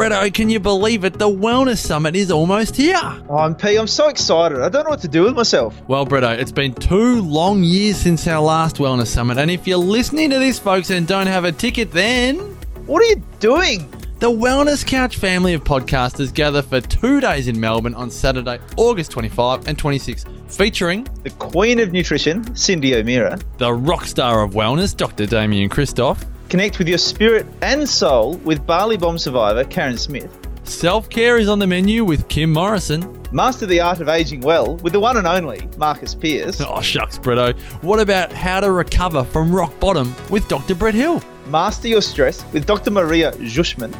Bretto, oh, can you believe it? The Wellness Summit is almost here. Oh, I'm P. I'm so excited. I don't know what to do with myself. Well, Bretto, oh, it's been two long years since our last Wellness Summit, and if you're listening to this, folks, and don't have a ticket, then What are you doing? the Wellness Couch family of podcasters gather for two days in Melbourne on Saturday, August 25 and 26, featuring The Queen of Nutrition, Cyndi O'Meara. the rock star of wellness, Dr. Damian Kristof, Connect with your spirit and soul with Bali Bomb survivor Karen Smith. self care is on the menu with Kim Morrison. Master the art of aging well with the one and only Marcus Pearce. Oh, shucks, Bretto. What about how to recover from rock bottom with Dr. Brett Hill? Master your stress with Dr. Maria Jushman.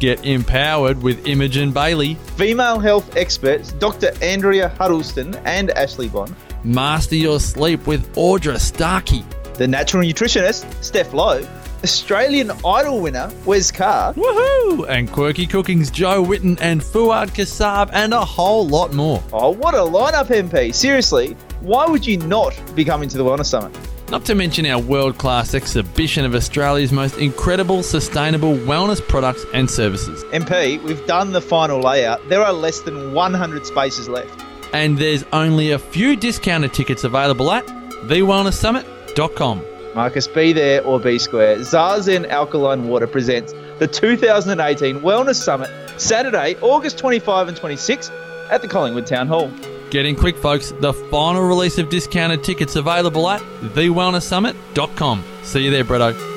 Get empowered with Imogen Bailey. Female health experts Dr. Andrea Huddleston and Ashley Bond. Master your sleep with Audra Starkey. The natural nutritionist Steph Lowe. Australian Idol winner Wes Carr. Woohoo! And Quirky Cooking's Jo Whitton and Fuad Kassab and a whole lot more. Oh, what a lineup, MP. Seriously, why would you not be coming to the Wellness Summit? Not to mention our world class exhibition of Australia's most incredible sustainable wellness products and services. MP, we've done the final layout. There are less than 100 spaces left. And there's only a few discounted tickets available at thewellnesssummit.com. Marcus, be there or be square. Zazen Alkaline Water presents the 2018 Wellness Summit, Saturday, August 25 and 26 at the Collingwood Town Hall. Get in quick, folks. The final release of discounted tickets available at thewellnesssummit.com. See you there, Bretto.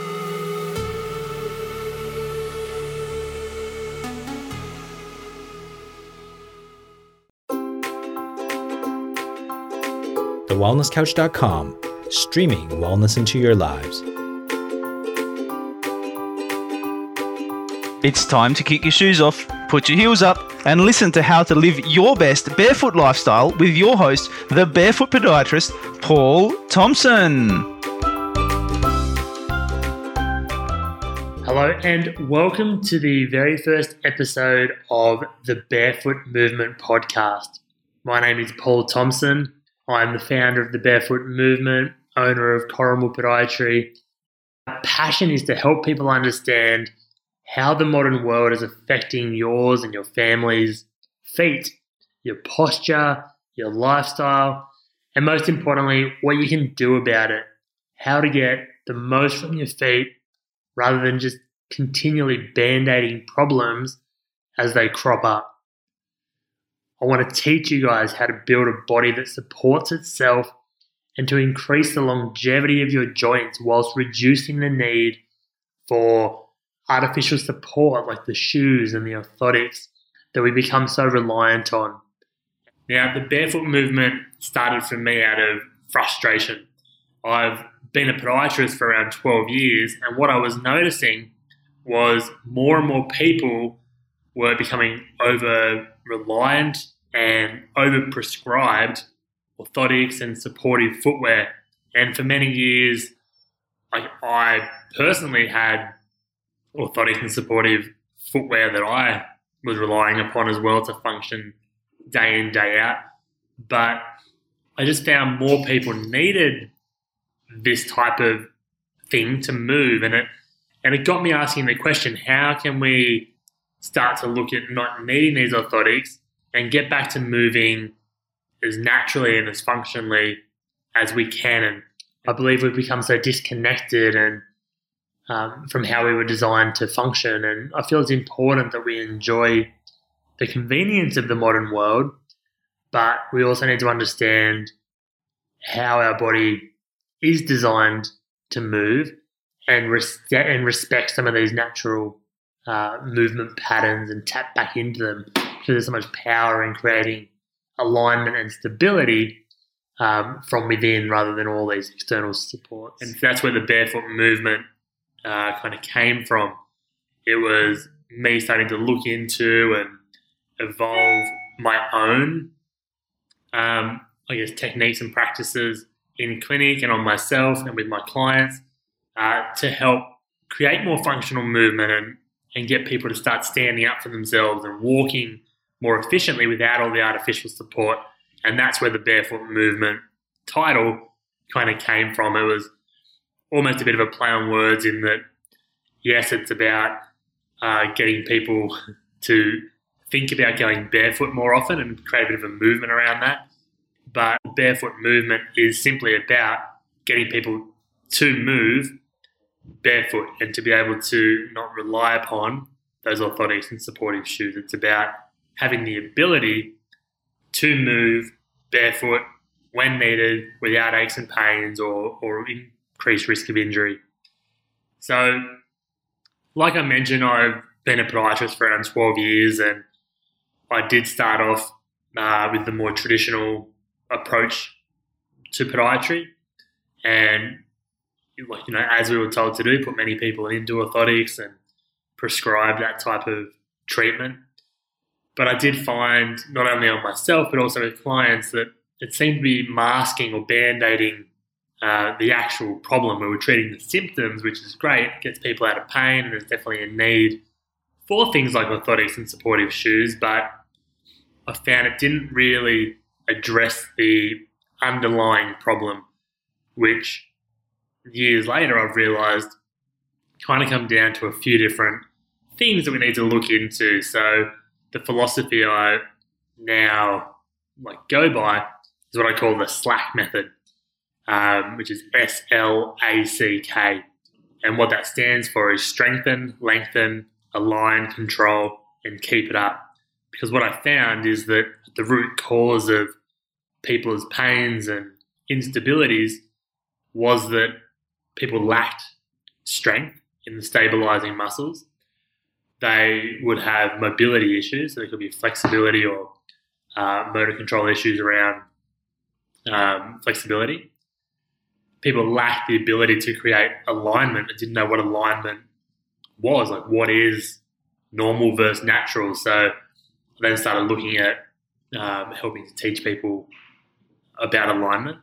TheWellnessCouch.com, streaming wellness into your lives. It's time to kick your shoes off, put your heels up, and listen to how to live your best barefoot lifestyle with your host, the barefoot podiatrist, Paul Thompson. Hello, and welcome to the very first episode of the Barefoot Movement podcast. My name is Paul Thompson. I'm the founder of the Barefoot Movement, owner of Corrimal Podiatry. My passion is to help people understand how the modern world is affecting yours and your family's feet, your posture, your lifestyle, and most importantly, what you can do about it. How to get the most from your feet rather than just continually band aiding problems as they crop up. I want to teach you guys how to build a body that supports itself and to increase the longevity of your joints whilst reducing the need for artificial support like the shoes and the orthotics that we become so reliant on. Now, the barefoot movement started for me out of frustration. I've been a podiatrist for around 12 years, and what I was noticing was more and more people were becoming over reliant and over prescribed orthotics and supportive footwear. And for many years, like I personally had orthotics and supportive footwear that I was relying upon as well to function day in, day out. But I just found more people needed this type of thing to move and it and it got me asking the question, how can we start to look at not needing these orthotics and get back to moving as naturally and as functionally as we can? And I believe we've become so disconnected and um, from how we were designed to function. And I feel it's important that we enjoy the convenience of the modern world, but we also need to understand how our body is designed to move and, res- and respect some of these natural uh, movement patterns and tap back into them because there's so much power in creating alignment and stability um, from within rather than all these external supports. And that's where the barefoot movement uh, kind of came from. It was me starting to look into and evolve my own, um, I guess, techniques and practices in clinic and on myself and with my clients uh, to help create more functional movement and, and get people to start standing up for themselves and walking more efficiently without all the artificial support. And that's where the barefoot movement title kind of came from. It was almost a bit of a play on words in that, yes, it's about uh, getting people to think about going barefoot more often and create a bit of a movement around that. But barefoot movement is simply about getting people to move barefoot and to be able to not rely upon those orthotics and supportive shoes. It's about having the ability to move barefoot when needed without aches and pains or, or increased risk of injury. So, like I mentioned, I've been a podiatrist for around 12 years and I did start off uh, with the more traditional approach to podiatry. And, you know, as we were told to do, put many people into orthotics and prescribe that type of treatment. But I did find, not only on myself, but also with clients, that it seemed to be masking or band aiding uh, the actual problem. We were treating the symptoms, which is great, gets people out of pain, and there's definitely a need for things like orthotics and supportive shoes. But I found it didn't really address the underlying problem, which years later I've realised kind of come down to a few different things that we need to look into. So the philosophy I now like go by is what I call the SLACK method, um, which is S L A C K, and what that stands for is strengthen, lengthen, align, control, and keep it up. Because what I found is that the root cause of people's pains and instabilities was that people lacked strength in the stabilizing muscles they would have mobility issues. So there could be flexibility or uh, motor control issues around um, flexibility. People lack the ability to create alignment and didn't know what alignment was. Like, what is normal versus natural? So I then started looking at um, helping to teach people about alignment.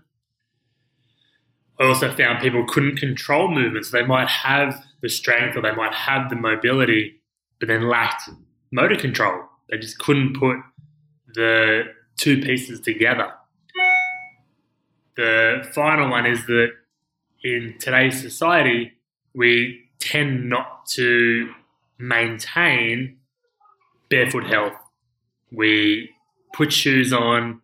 I also found people couldn't control movements. They might have the strength or they might have the mobility, but then lacked motor control. They just couldn't put the two pieces together. The final one is that in today's society, we tend not to maintain barefoot health. We put shoes on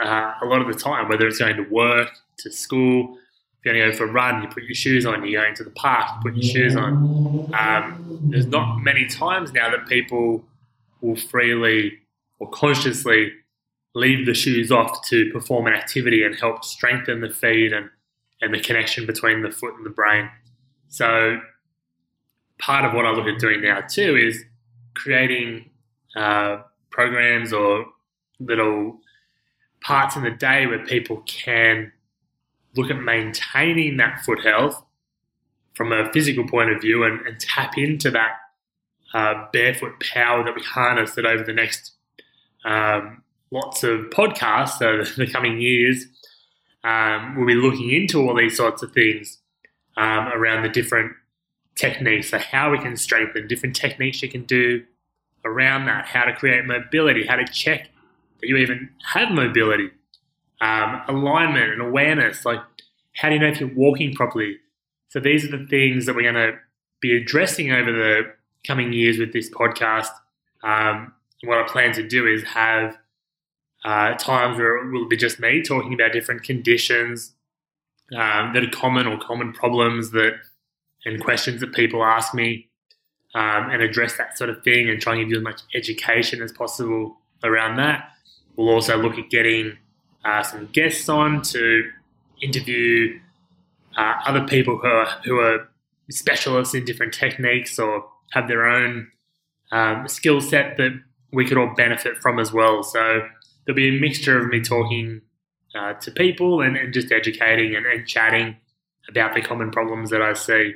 uh, a lot of the time, whether it's going to work, to school, if you're going to go for a run, you put your shoes on. You're going to the park, you put your shoes on. Um, there's not many times now that people will freely or consciously leave the shoes off to perform an activity and help strengthen the feet and, and the connection between the foot and the brain. So, part of what I look at doing now too is creating uh, programs or little parts in the day where people can look at maintaining that foot health from a physical point of view and, and tap into that uh, barefoot power that we harness that over the next um, lots of podcasts, so the coming years, um, we'll be looking into all these sorts of things um, around the different techniques, so how we can strengthen different techniques you can do around that, how to create mobility, how to check that you even have mobility um, alignment and awareness. Like, how do you know if you're walking properly? So these are the things that we're going to be addressing over the coming years with this podcast. Um, what I plan to do is have uh, times where it will be just me talking about different conditions um, that are common or common problems that and questions that people ask me, um, and address that sort of thing and try and give you as much education as possible around that. We'll also look at getting uh, some guests on to interview uh, other people who are, who are specialists in different techniques or have their own um, skill set that we could all benefit from as well. So there'll be a mixture of me talking uh, to people and, and just educating and, and, chatting about the common problems that I see.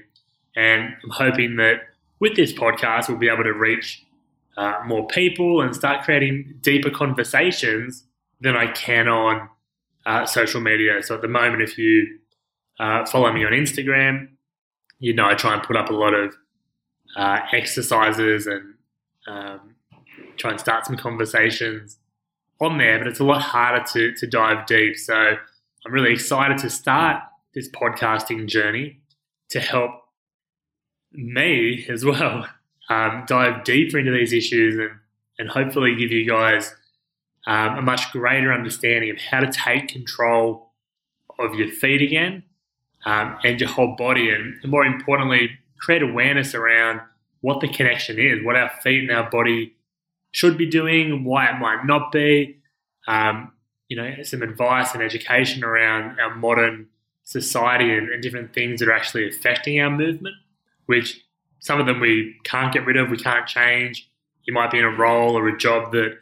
And I'm hoping that with this podcast, we'll be able to reach uh, more people and start creating deeper conversations than I can on uh, social media. So at the moment, if you uh, follow me on Instagram, you know I try and put up a lot of uh, exercises and um, try and start some conversations on there, but it's a lot harder to, to dive deep. So I'm really excited to start this podcasting journey to help me as well um, dive deeper into these issues and, and hopefully give you guys um, a much greater understanding of how to take control of your feet again um, and your whole body, and, and more importantly, create awareness around what the connection is, what our feet and our body should be doing, why it might not be. Um, you know, some advice and education around our modern society and, and, different things that are actually affecting our movement, which some of them we can't get rid of, we can't change. You might be in a role or a job that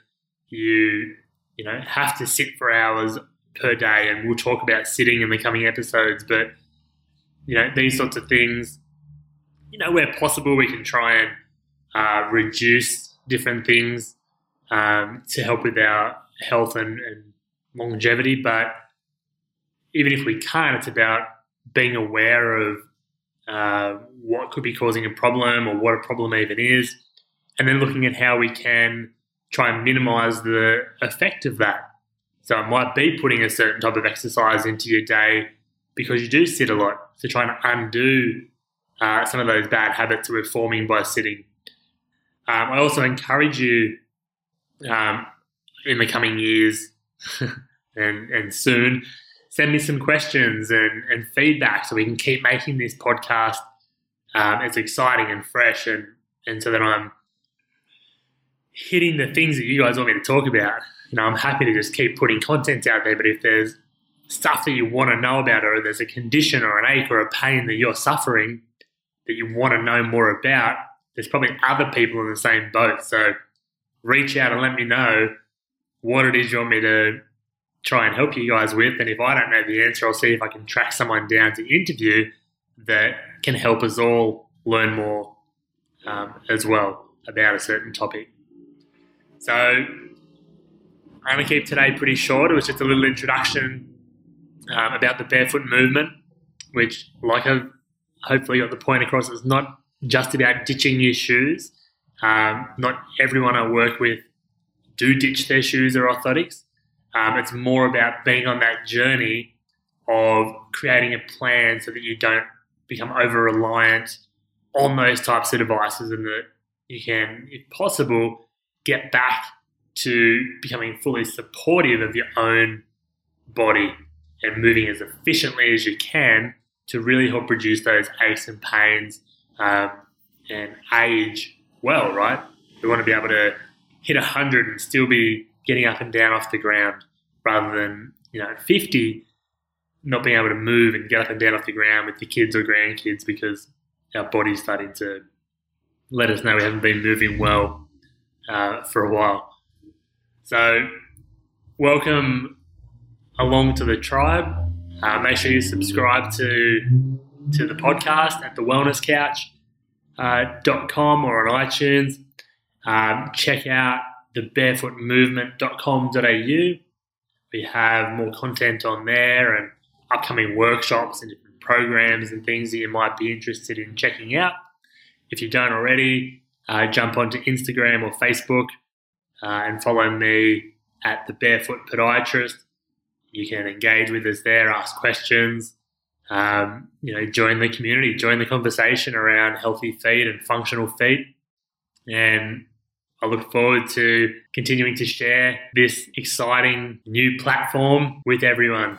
you, you know, have to sit for hours per day, and we'll talk about sitting in the coming episodes. But you know, these sorts of things, you know, where possible, we can try and uh, reduce different things um, to help with our health and, and longevity. But even if we can't, it's about being aware of uh, what could be causing a problem or what a problem even is, and then looking at how we can try and minimize the effect of that. So it might be putting a certain type of exercise into your day because you do sit a lot. So trying to undo uh, some of those bad habits that we're forming by sitting. Um, I also encourage you um, in the coming years and, and soon, send me some questions and, and feedback so we can keep making this podcast um, as exciting and fresh and, and so that I'm hitting the things that you guys want me to talk about. You know, I'm happy to just keep putting content out there, but if there's stuff that you want to know about or there's a condition or an ache or a pain that you're suffering that you want to know more about, there's probably other people in the same boat. So reach out and let me know what it is you want me to try and help you guys with. And if I don't know the answer, I'll see if I can track someone down to interview that can help us all learn more um, as well about a certain topic. So I'm going to keep today pretty short. It was just a little introduction um, about the barefoot movement, which, like I've hopefully got the point across, is not just about ditching your shoes. Um, not everyone I work with do ditch their shoes or orthotics. Um, it's more about being on that journey of creating a plan so that you don't become over reliant on those types of devices and that you can, if possible, get back to becoming fully supportive of your own body and moving as efficiently as you can to really help reduce those aches and pains um, and age well, right? We want to be able to hit 100 and still be getting up and down off the ground rather than, you know, 50 not being able to move and get up and down off the ground with your kids or grandkids because our body's starting to let us know we haven't been moving well uh, for a while. So, welcome along to the tribe. Uh, make sure you subscribe to to the podcast at the Wellness Couch dot uh, or on iTunes. Um, check out the barefootmovement.com.au. We have more content on there and upcoming workshops and different programs and things that you might be interested in checking out. If you don't already, uh, jump onto Instagram or Facebook uh, and follow me at the Barefoot Podiatrist. You can engage with us there, ask questions, um, you know, join the community, join the conversation around healthy feet and functional feet. And I look forward to continuing to share this exciting new platform with everyone.